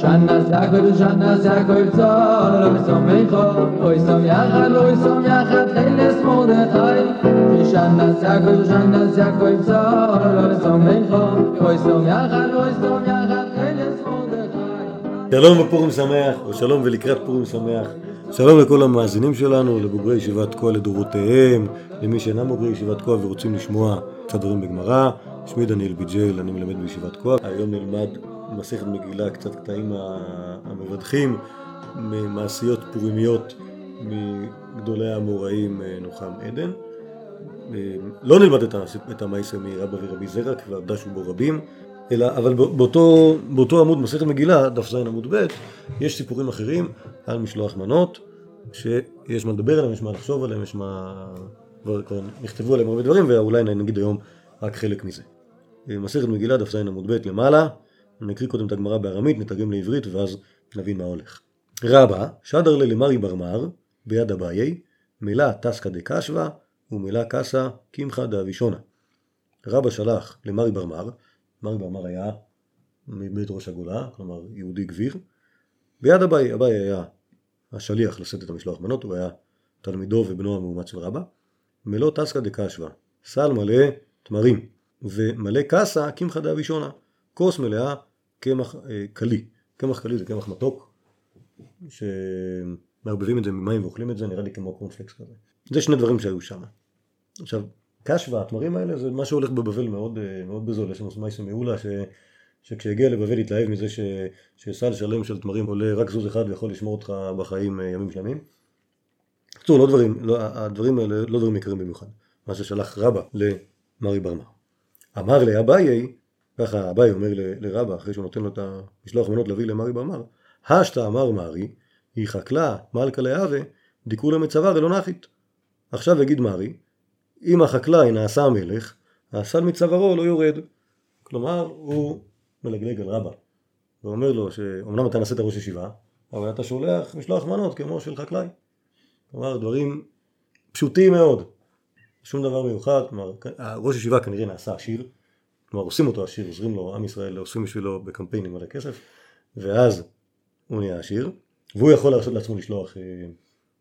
שנה זאקל שנה זאקל צאל אוי סומייך אוי סום יחד אוי סום יחד חילס מורדכי שנה זאקל שנה זאקל צאל אוי סומייך אוי סום יחד אוי סום יחד חילס מורדכי שלום ופורים שמח, או שלום ולקראת פורים שמח. שלום לכל המאזינים שלנו, לבוגרי ישיבת כה לדורותיהם, למי שאינם בוגרי ישיבת כה ורוצים לשמוע קצת דברים בגמרא. שמי דניאל ביג'ל, אני מלמד בישיבת כה. היום נלמד מסכת מגילה, קצת קטעים המבדחים, ממעשיות פורימיות מגדולי האמוראים אה, נוחם עדן. אה, לא נלמד את המעשה מרבא ורבי זרע, כבר דשו בו רבים. אלא, אבל באותו, באותו עמוד מסכת מגילה, דף ז עמוד ב', יש סיפורים אחרים על משלוח מנות, שיש מה לדבר עליהם, יש מה לחשוב עליהם, יש מה... כבר, כבר נכתבו עליהם הרבה דברים, ואולי נגיד היום רק חלק מזה. מסכת מגילה, דף ז עמוד ב' למעלה, נקריא קודם את הגמרא בארמית, נתרגם לעברית, ואז נבין מה הולך. רבה, שדר ללמרי ברמר, ביד אביי, מילה טסקא דקשווה, ומילה קסא קמחא דאבישונה. רבה שלח למרי ברמר, מרי ברמר היה מבית ראש הגולה, כלומר יהודי גביר. ביד אביי, אביי היה השליח לשאת את המשלוח מנות, הוא היה תלמידו ובנו המאומץ של רבא. מלוא טסקא דקשווה, סל מלא תמרים, ומלא קסה קמחא דאבישונה, כוס מלאה קמח אה, קלי. קמח קלי זה קמח מתוק, שמערבבים את זה ממים ואוכלים את זה, נראה לי כמו קורנפלקס כזה. זה שני דברים שהיו שם. עכשיו, קש והתמרים האלה זה מה שהולך בבבל מאוד, אה, מאוד בזול, יש לנו מייסה מעולה ש... שכשהגיע לבבל התלהב מזה ש... שסל שלם של תמרים עולה רק זוז אחד ויכול לשמור אותך בחיים אה, ימים שלמים. בקיצור, לא דברים, לא, הדברים האלה לא דברים יקרים במיוחד, מה ששלח רבא למרי ברמה. אמר לאביי, ככה אביי אומר לרבא אחרי שהוא נותן לו את המשלוח מנות להביא למרי ברמה, השתא אמר מרי, היא חקלה מלכה להווה, דיכו לה מצווה ולא נחית. עכשיו יגיד מרי, אם החקלאי נעשה המלך, הסל מצווארו לא יורד. כלומר, הוא מלגלג על רבא, ואומר לו שאומנם אתה נעשית ראש ישיבה, אבל אתה שולח משלוח מנות כמו של חקלאי. כלומר, דברים פשוטים מאוד, שום דבר מיוחד, כלומר, ראש ישיבה כנראה נעשה עשיר, כלומר עושים אותו עשיר, עוזרים לו, עם ישראל עושים בשבילו בקמפיינים על הכסף, ואז הוא נהיה עשיר, והוא יכול להרשות לעצמו לשלוח אה,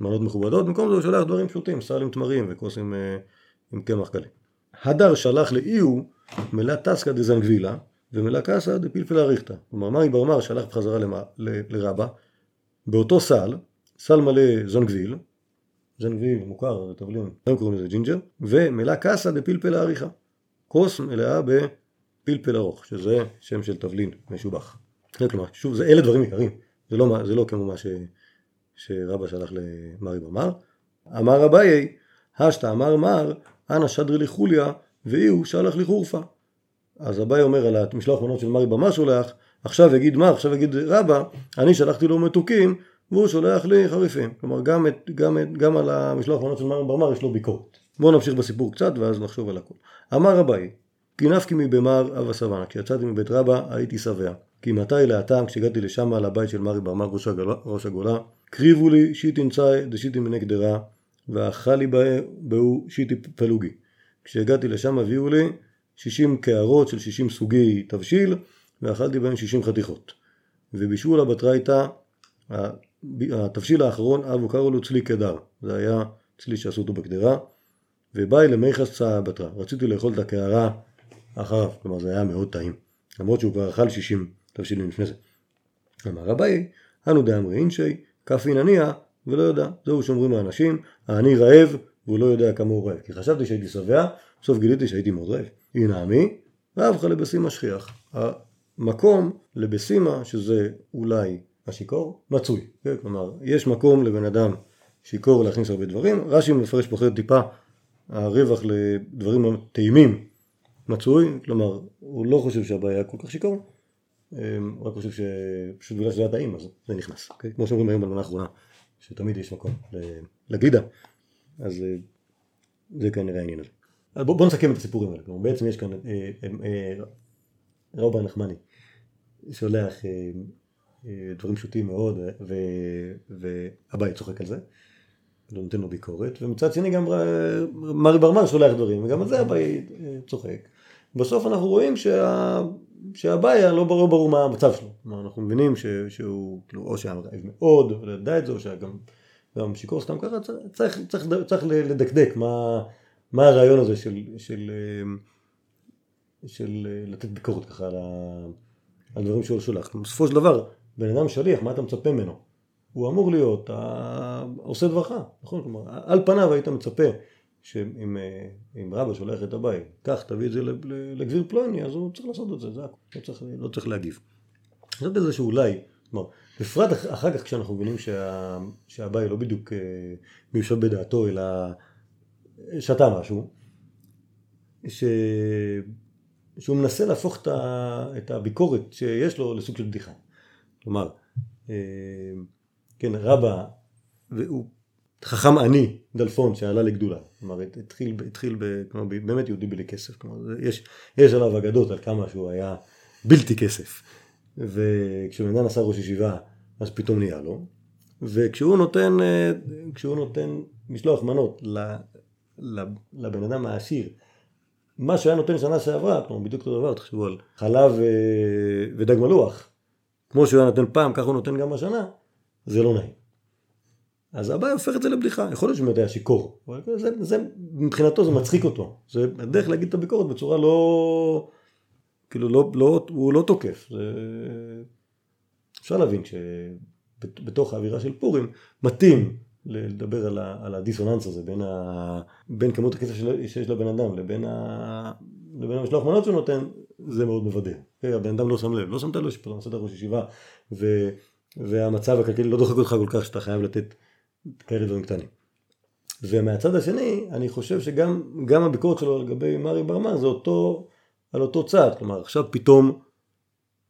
מנות מכובדות, במקום זה הוא שולח דברים פשוטים, סל עם תמרים וכוס עם, אה, עם קמח קלי. הדר שדר ליה איהו מלא טסקא דזנגבילא ומלא כסא דפלפלתא אריכתא. כלומר, מרי בר מר שלח בחזרה למה, ל, לרבה, באותו סל, סל מלא זנגביל, זנגביל מוכר, תבלין, היום קוראים לזה ג'ינג'ר, ומלא כסא דפלפלתא אריכתא. כוס מלאה בפלפל ארוך, שזה שם של תבלין משובח. כלומר, שוב, זה, אלה דברים עיקריים, זה לא, זה לא כמו מה ש... שרבא שלח למרי במר. אמר אביי, השתא אמר מר, אנא שדרי לחוליה, ואי הוא שלח לחורפה. אז אביי אומר על המשלוח מנות של מרי במר שולח, עכשיו יגיד מר, עכשיו יגיד רבא, אני שלחתי לו מתוקים, והוא שולח לי חריפים. כלומר, גם, את, גם, את, גם על המשלוח מנות של מרי במר יש לו ביקורת. בואו נמשיך בסיפור קצת, ואז נחשוב על הכל. אמר אביי, כי נפקי מבמר אבא סבנה, כשיצאתי מבית רבא הייתי שבע. כי מתי להטעם כשהגעתי לשם על הבית של מרי ברמר ראש הגולה, ראש הגולה קריבו לי שיטין צאי דשיטין בני גדרה ואכל לי בהו שיטי פלוגי. כשהגעתי לשם הביאו לי שישים קערות של שישים סוגי תבשיל ואכלתי בהם שישים חתיכות. ובישול הבטרייתא התבשיל האחרון אבו קראו לו צלי קדר זה היה צלי שעשו אותו בקדרה ובאי למיכס צאה בתרא רציתי לאכול את הקערה אחריו כלומר זה היה מאוד טעים למרות שהוא כבר אכל שישים תבשילים לפני זה אמר אביי אנו דאמרי אינשי כף עינניה ולא יודע. זהו שאומרים האנשים, אני רעב והוא לא יודע כמה הוא רעב. כי חשבתי שהייתי שבע, בסוף גיליתי שהייתי מאוד רעב. הנה עמי, ואהבך לבסימה שכיח. המקום לבסימה, שזה אולי השיכור, מצוי. כן? כלומר, יש מקום לבן אדם שיכור להכניס הרבה דברים. רש"י מפרש פה טיפה הרווח לדברים טעימים מצוי, כלומר, הוא לא חושב שהבעיה כל כך שיכור. אמ, רק חושב שפשוט בגלל שזה היה טעים אז זה נכנס, אוקיי? כמו שאומרים היום בלמנה האחרונה, שתמיד יש מקום לגלידה, אז אה, זה כנראה העניין הזה. בואו בוא נסכם את הסיפורים האלה, כלומר בעצם יש כאן אה, אה, ראו בר נחמני שולח דברים פשוטים מאוד והבית צוחק על זה, נותן לו ביקורת, ומצד שני גם מרי ברמן שולח דברים, וגם על זה הבית צוחק. בסוף אנחנו רואים שה... שהבעיה לא ברור ברור מה המצב שלו. כלומר, אנחנו מבינים ש... שהוא, כאילו, או שהיה רעב מאוד, או ידע את זה, או שהיה גם, גם שיכור סתם ככה, צריך, צריך, צריך לדקדק מה, מה הרעיון הזה של, של, של, של לתת ביקורת ככה על, ה... על דברים שהוא שולח. בסופו של דבר, בן אדם שליח, מה אתה מצפה ממנו? הוא אמור להיות עושה דברך, נכון? כלומר, על פניו היית מצפה שאם אה, רבא שולח את הבית, קח תביא את זה לגביר פלוני, אז הוא צריך לעשות את זה, זה לא צריך, לא צריך להגיב. זה בזה שאולי, כלומר, בפרט אחר כך כשאנחנו מבינים שה, שהבית לא בדיוק אה, מיושב בדעתו, אלא שתה משהו, ש... שהוא מנסה להפוך את, הביקורת שיש לו לסוג של בדיחה. כלומר, אה, כן, רבא, והוא חכם עני, דלפון, שעלה לגדולה. כלומר, התחיל, התחיל ב, כלומר, באמת יהודי בלי כסף. כלומר, יש, יש עליו אגדות על כמה שהוא היה בלתי כסף. וכשבן אדם עשה ראש ישיבה, אז פתאום נהיה לו. וכשהוא נותן, אה, כשהוא נותן משלוח מנות לבן אדם העשיר, מה שהיה נותן שנה שעברה, כלומר בדיוק אותו דבר, תחשבו על חלב אה, ודג מלוח, כמו שהוא היה נותן פעם, ככה הוא נותן גם השנה, זה לא נעים. אז אביי הופך את זה לבדיחה, יכול להיות שהוא היה שיכור, זה, זה, מבחינתו זה מצחיק אותו, זה הדרך להגיד את הביקורת בצורה לא, כאילו לא, לא, הוא לא תוקף, זה... אפשר להבין שבתוך האווירה של פורים מתאים לדבר על, ה, על הדיסוננס הזה בין, ה, בין כמות הכסף שיש לבן אדם לבין, ה, לבין המשלוח מנות שהוא נותן, זה מאוד מבדר. הבן אדם לא שם לב, לא שמת לב שפתאום עשית ראש ישיבה ו, והמצב הכלכלי לא דוחק אותך כל כך שאתה חייב לתת כאלה דברים קטנים. ומהצד השני, אני חושב שגם הביקורת שלו לגבי מרי ברמן זה אותו, על אותו צעד, כלומר עכשיו פתאום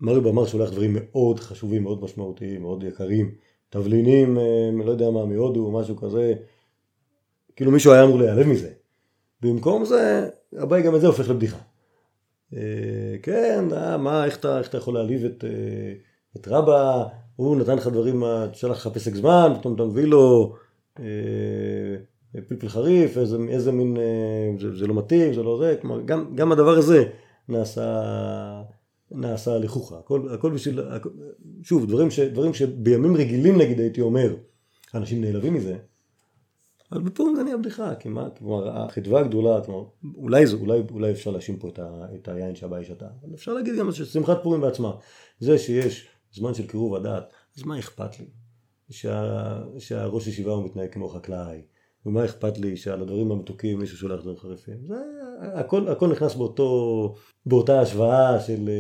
מרי ברמן שולח דברים מאוד חשובים, מאוד משמעותיים, מאוד יקרים, תבלינים, אה, לא יודע מה, מהודו משהו כזה, כאילו מישהו היה אמור להיעלב מזה. במקום זה, הבאי גם את זה הופך לבדיחה. אה, כן, אה, מה, איך אתה, איך אתה יכול להעליב את, את רבא, הוא נתן לך דברים, שלח לך פסק זמן, פתאום אתה מביא לו פלפל חריף, איזה, איזה מין, זה, זה לא מתאים, זה לא זה, כלומר גם, גם הדבר הזה נעשה נעשה לכוחה. הכל, הכל בשביל, הכל, שוב, דברים, ש, דברים שבימים רגילים נגיד הייתי אומר, אנשים נעלבים מזה, אבל בפורים זה נהיה בדיחה, מה, כלומר, החדווה הגדולה, כלומר, אולי, זה, אולי, אולי אפשר להאשים פה את, ה, את היין שהבאי שתה, אבל אפשר להגיד גם ששמחת פורים בעצמה, זה שיש זמן של קירוב הדעת, אז מה אכפת לי? שה, שהראש ישיבה הוא מתנהג כמו חקלאי, ומה אכפת לי שעל הדברים המתוקים מישהו שולח דברים חריפים? זה הכל, הכל נכנס באותו, באותה השוואה של,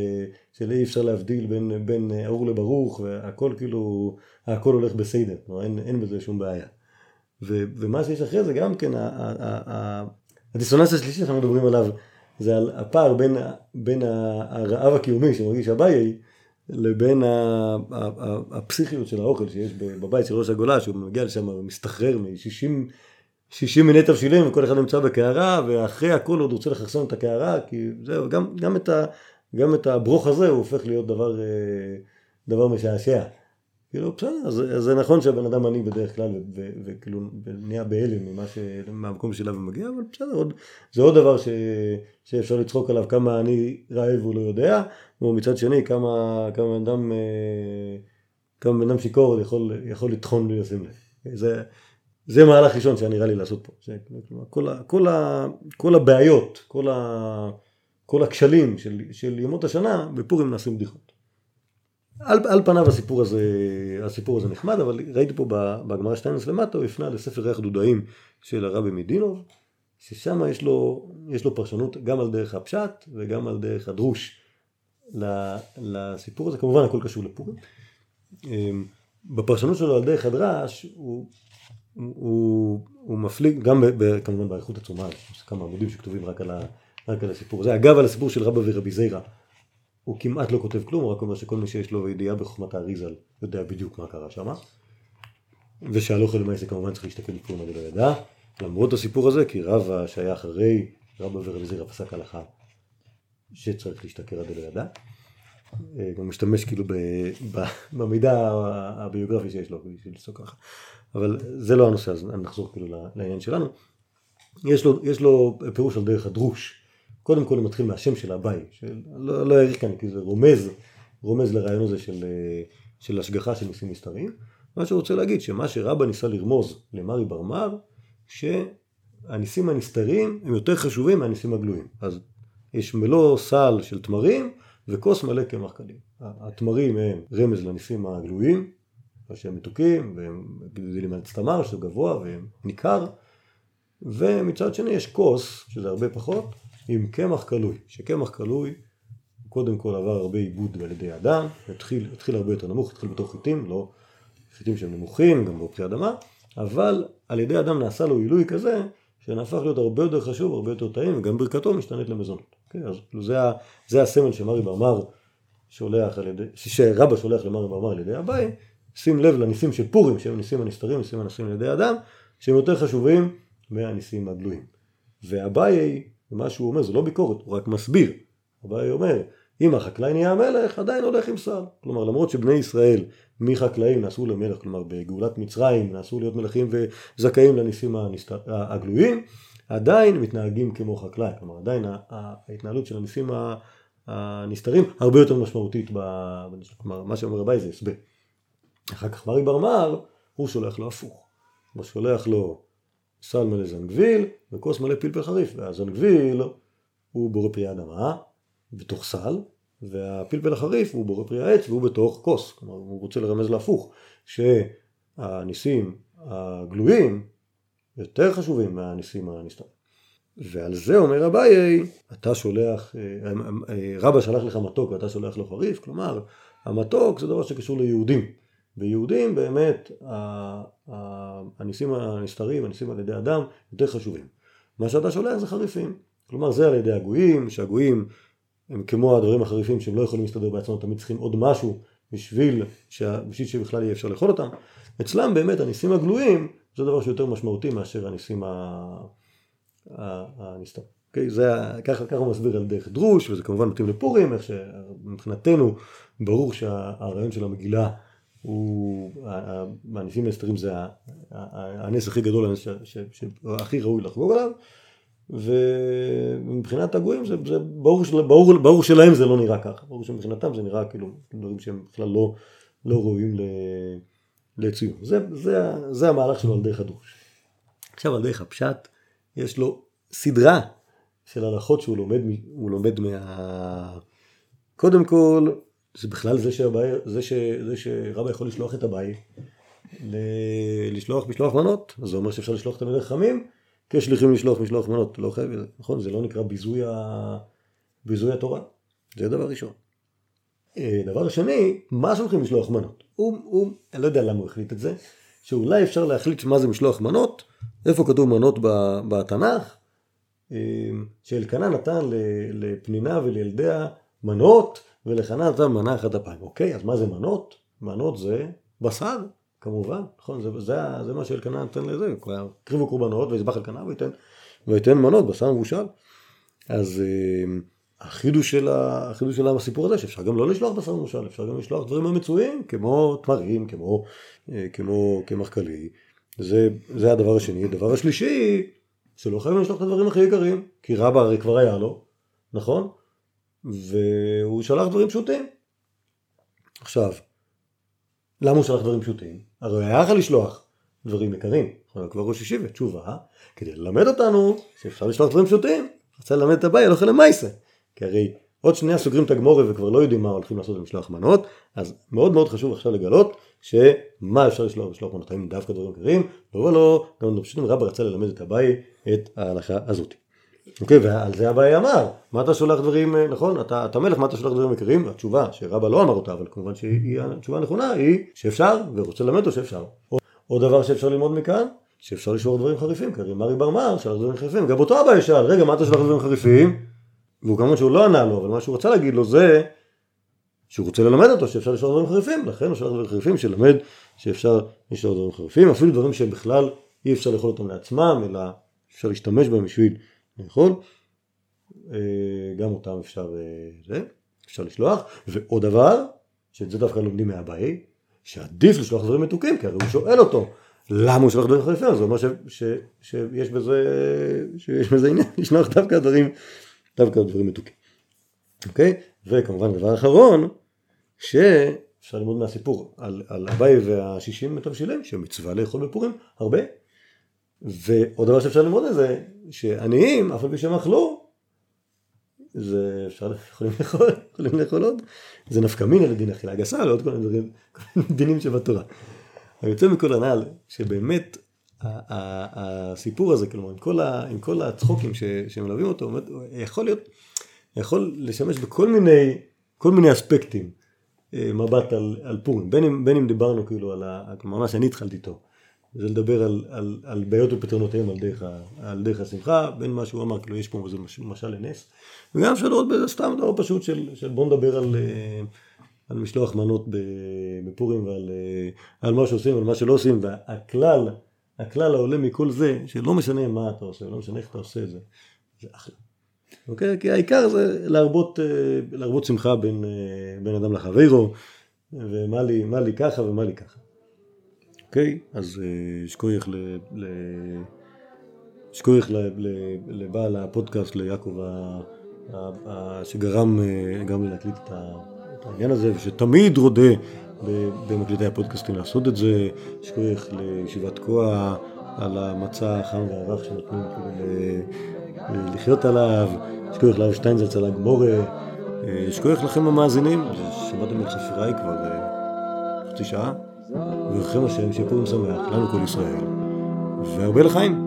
של אי אפשר להבדיל בין, בין אור לברוך והכל כאילו, הכל הולך בסדר, כלומר אין, אין בזה שום בעיה. ו, ומה שיש אחרי זה גם כן, הדיסוננס השלישי שאנחנו מדברים עליו זה על הפער בין, בין הרעב הקיומי שמרגיש אביי לבין הפסיכיות של האוכל שיש בבית של ראש הגולה שהוא מגיע לשם ומסתחרר מ-60 60 מיני תבשילים וכל אחד נמצא בקערה ואחרי הכל עוד רוצה לכרסם את הקערה כי זהו גם, גם, את ה, גם את הברוך הזה הוא הופך להיות דבר, אה, דבר משעשע. כאילו בסדר, זה, זה נכון שהבן אדם עני בדרך כלל וכאילו נהיה בהלם ממה ש... מהמקום שאליו הוא מגיע אבל בסדר עוד, זה עוד דבר ש, שאפשר לצחוק עליו כמה אני רעב הוא לא יודע ומצד שני כמה, כמה בן אדם אה, כמה בן אדם שיכור יכול, יכול לטחון בלי לשים לב. זה, זה מהלך ראשון שהיה נראה לי לעשות פה. זה, כל, ה, כל, ה, כל הבעיות, כל, ה, כל הכשלים של, של ימות השנה, בפורים נעשים בדיחות. על, על פניו הסיפור הזה, הסיפור הזה נחמד, אבל ראיתי פה בגמרא שטיינס למטה, הוא הפנה לספר ריח דודאים של הרבי מדינוב, ששם יש יש לו פרשנות גם על דרך הפשט וגם על דרך הדרוש לסיפור הזה, כמובן הכל קשור לפורים. אמ, בפרשנות שלו על דרך הדרש, הוא הוא, הוא מפליג, גם ב, ב, כמובן באריכות עצומה, יש כמה עמודים שכתובים רק על, ה, רק על הסיפור הזה. אגב, על הסיפור של רבא ורבי זיירא, הוא כמעט לא כותב כלום, הוא רק אומר שכל מי שיש לו ידיעה בחוכמת האריזל יודע בדיוק מה קרה שם. ושהלוכל למעשה כמובן צריך להשתקל בפורים אני לא ידע, למרות הסיפור הזה, כי רבא שהיה אחרי רבא ורבי זיירא פסק הלכה שצריך להשתכר עד לא ידע. אה, הוא משתמש כאילו במידע הביוגרפי שיש לו בשביל לפסוק ככה. אבל זה לא הנושא, אז נחזור כאילו לעניין שלנו. יש לו, יש לו פירוש על דרך הדרוש. קודם כל הוא מתחיל מהשם של אביי, שלא לא אעריך כאן כי זה רומז, רומז לרעיון הזה של, אה, של השגחה של ניסים נסתרים. מה שהוא רוצה להגיד, שמה שרבא ניסה לרמוז למרי ברמר, שהניסים הנסתרים הם יותר חשובים מהניסים הגלויים. אז יש מלוא סל של תמרים וכוס מלא קמח קלים. התמרים הם רמז לניסים הגלויים, שהם מתוקים, והם גדלים על צטמר, שזה גבוה והם ניכר, ומצד שני יש כוס, שזה הרבה פחות, עם קמח קלוי, שקמח קלוי קודם כל עבר הרבה עיבוד על ידי אדם, התחיל, התחיל הרבה יותר נמוך, התחיל בתור חיטים, לא חיטים שהם נמוכים, גם פרי אדמה, אבל על ידי אדם נעשה לו עילוי כזה, שנהפך להיות הרבה יותר חשוב, הרבה יותר טעים, וגם ברכתו משתנית למזונות. אוקיי? אז זה, זה הסמל שמרי ברמר שולח על ידי, שרבא שולח למרי ברמר על ידי אביי, שים לב לניסים של פורים, שהם ניסים הנסתרים, ניסים הנסים על ידי אדם, שהם יותר חשובים מהניסים הגלויים. ואביי, מה שהוא אומר, זה לא ביקורת, הוא רק מסביר. אביי אומר, אם החקלאי נהיה המלך, עדיין הולך עם שר. כלומר, למרות שבני ישראל מחקלאים נעשו למלך, כלומר בגאולת מצרים נעשו להיות מלכים וזכאים לניסים הגלויים, עדיין מתנהגים כמו חקלאי. כלומר, עדיין ההתנהלות של הניסים הנסתרים הרבה יותר משמעותית, ב... כלומר, מה שאומר אביי זה הסבר. אחר כך מרי ברמר, הוא שולח לו הפוך. הוא שולח לו סל מלא זנגוויל וכוס מלא פלפל חריף, והזנגוויל הוא בורא פרי אדמה בתוך סל, והפלפל החריף הוא בורא פרי העץ והוא בתוך כוס. כלומר, הוא רוצה לרמז להפוך, שהניסים הגלויים יותר חשובים מהניסים הנסתרים. ועל זה אומר אביי, אתה שולח, אה, אה, רבא שלח לך מתוק ואתה שולח לו חריף, כלומר, המתוק זה דבר שקשור ליהודים. ויהודים באמת הניסים הנסתרים, הניסים על ידי אדם, יותר חשובים. מה שאתה שולח זה חריפים. כלומר זה על ידי הגויים, שהגויים הם כמו הדברים החריפים שהם לא יכולים להסתדר בעצמם, תמיד צריכים עוד משהו בשביל, בשביל שבכלל יהיה אפשר לאכול אותם. אצלם באמת הניסים הגלויים זה דבר שיותר משמעותי מאשר הניסים הנסתרים. Okay, אוקיי? זה, ככה, ככה הוא מסביר על דרך דרוש, וזה כמובן מתאים לפורים, איך שמבחינתנו ברור שהרעיון של המגילה הוא, הניסים ההסתרים זה הנס הכי גדול, שהכי ראוי לחגוג עליו, ומבחינת הגויים זה, זה ברור, ברור, ברור שלהם זה לא נראה ככה, ברור שמבחינתם זה נראה כאילו דברים שהם בכלל לא, לא ראויים לציון. זה, זה, זה המהלך שלו על דרך הדרוש. עכשיו על דרך הפשט יש לו סדרה של הלכות שהוא לומד, לומד מה... קודם כל זה בכלל זה, שהבאי, זה, ש, זה שרבא יכול לשלוח את הבאי לשלוח משלוח מנות, אז זה אומר שאפשר לשלוח את תלמידי חכמים כשליחים לשלוח משלוח מנות, לא חייב, נכון? זה לא נקרא ביזוי, ה... ביזוי התורה, זה דבר ראשון. אה, דבר שני, מה שולחים לשלוח מנות? הוא, הוא, אני לא יודע למה הוא החליט את זה, שאולי אפשר להחליט מה זה משלוח מנות, איפה כתוב מנות בתנ"ך, אה, שאלקנה נתן לפנינה ולילדיה מנות, ולחנה נתן מנה אחת אפיים. אוקיי, אז מה זה מנות? מנות זה בשר, כמובן, נכון? זה, זה, זה מה שאלקנה נותן לזה, הקריבו קורבנות ויזבח אלקנה וייתן, וייתן מנות, בשר מבושל. אז אה, החידוש של, החידוש של הסיפור הזה, שאפשר גם לא לשלוח בשר מבושל, אפשר גם לשלוח דברים המצויים, כמו תמרים, כמו, אה, כמו קמח קלי. זה, זה הדבר השני. הדבר השלישי, שלא חייבים לשלוח את הדברים הכי יקרים, כי רבא הרי כבר היה לו, נכון? והוא שלח דברים פשוטים. עכשיו, למה הוא שלח דברים פשוטים? הרי היה יכול לשלוח דברים יקרים. כבר ראש ישיבה, תשובה, כדי ללמד אותנו שאפשר לשלוח דברים פשוטים. רצה ללמד את הבעיה, הלכה למעשה. כי הרי עוד שנייה סוגרים את הגמורה וכבר לא יודעים מה הולכים לעשות במשלוח מנות, אז מאוד מאוד חשוב עכשיו לגלות שמה אפשר לשלוח במשלוח מנות, האם דווקא דברים יקרים, לא ולא, גם פשוט רבא רצה ללמד את הבעיה את ההלכה הזאת. אוקיי, ועל זה אביי אמר, מה אתה שולח דברים, אה, נכון, אתה, אתה מלך, מה אתה שולח דברים יקרים? התשובה שרבא לא אמר אותה, אבל כמובן שהתשובה הנכונה היא שאפשר, ורוצה ללמד אותו שאפשר. עוד דבר שאפשר ללמוד מכאן, שאפשר לשמור דברים חריפים, כי הרי מרי בר מר שלח דברים חריפים, גם אותו אביי שאל, רגע, מה אתה שולח דברים חריפים? והוא כמובן שהוא לא ענה לו, אבל מה שהוא רצה להגיד לו זה שהוא רוצה ללמד אותו שאפשר לשלוח דברים חריפים, לכן הוא שלח דברים חריפים, שלמד שאפשר לשלוח דברים חריפים, אפילו דברים שבכלל אי אפשר לאכול אותם לעצמם, אלא אפשר להשתמש בהם בשביל לאכול, אה, גם אותם אפשר, אה, זה, אפשר לשלוח, ועוד דבר, שאת זה דווקא לומדים מהבאי, שעדיף לשלוח דברים מתוקים, כי הרי הוא שואל אותו, למה הוא שולח דברים חריפים? זה אומר שיש בזה, שיש בזה עניין, לשלוח דווקא דברים, דווקא דברים מתוקים. אוקיי? וכמובן דבר אחרון, שאפשר ללמוד מהסיפור על, על אביי והשישים מתבשילים, שמצווה לאכול בפורים, הרבה. ועוד דבר שאפשר ללמוד את זה, שעניים, אף על פי שהם אכלו, זה אפשר, יכולים לאכול, יכולים לאכול עוד, זה נפקא מינא לדין אכילה גסה ועוד כל מיני דינים שבתורה. היוצא מכל הנ"ל, שבאמת הסיפור הזה, כלומר עם כל, ה, עם כל הצחוקים ש, שמלווים אותו, יכול להיות, יכול לשמש בכל מיני, כל מיני אספקטים אה, מבט על, על פורים, בין אם, בין אם דיברנו כאילו על, ה, כלומר מה שאני התחלתי איתו, זה לדבר על, על, על בעיות ופתרונותיהם על על דרך השמחה, בין מה שהוא אמר, כאילו יש פה איזה משל לנס, וגם אפשר לראות בזה סתם דבר פשוט של, של בוא נדבר על, אה, על משלוח מנות בפורים ועל על מה שעושים ועל מה שלא עושים, והכלל, הכלל העולה מכל זה, שלא משנה מה אתה עושה, לא משנה איך אתה עושה את זה, זה אחלה. אוקיי? כי העיקר זה להרבות, אה, להרבות שמחה בין, אה, בין אדם לחברו, ומה לי, לי ככה ומה לי ככה. אוקיי? אז שכוייך ל... לבעל הפודקאסט, ליעקב שגרם גם להקליט את העניין הזה, ושתמיד רודה במקליטי הפודקאסטים לעשות את זה. שכוייך לישיבת תקוע על המצע החם והרך שנותנים כדי לחיות עליו. שכוייך לאב שטיינזלץ על הגמורה. שכוייך לכם המאזינים, שמעתם את חפיריי כבר חצי שעה. וברכם השם, שיהיה פורים שמח, לנו כל ישראל, והרבה לחיים.